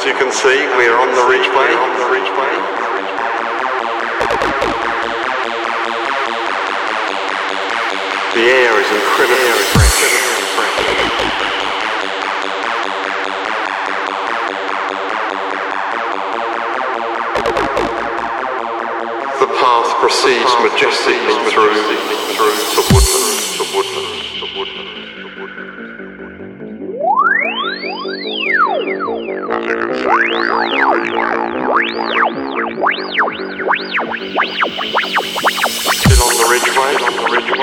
can see, we are on the ridgeway. On the ridgeway. The air is incredibly fresh. The path proceeds majestically through, through the woodland, the woodland, On the ridgeway, on the ridgeway.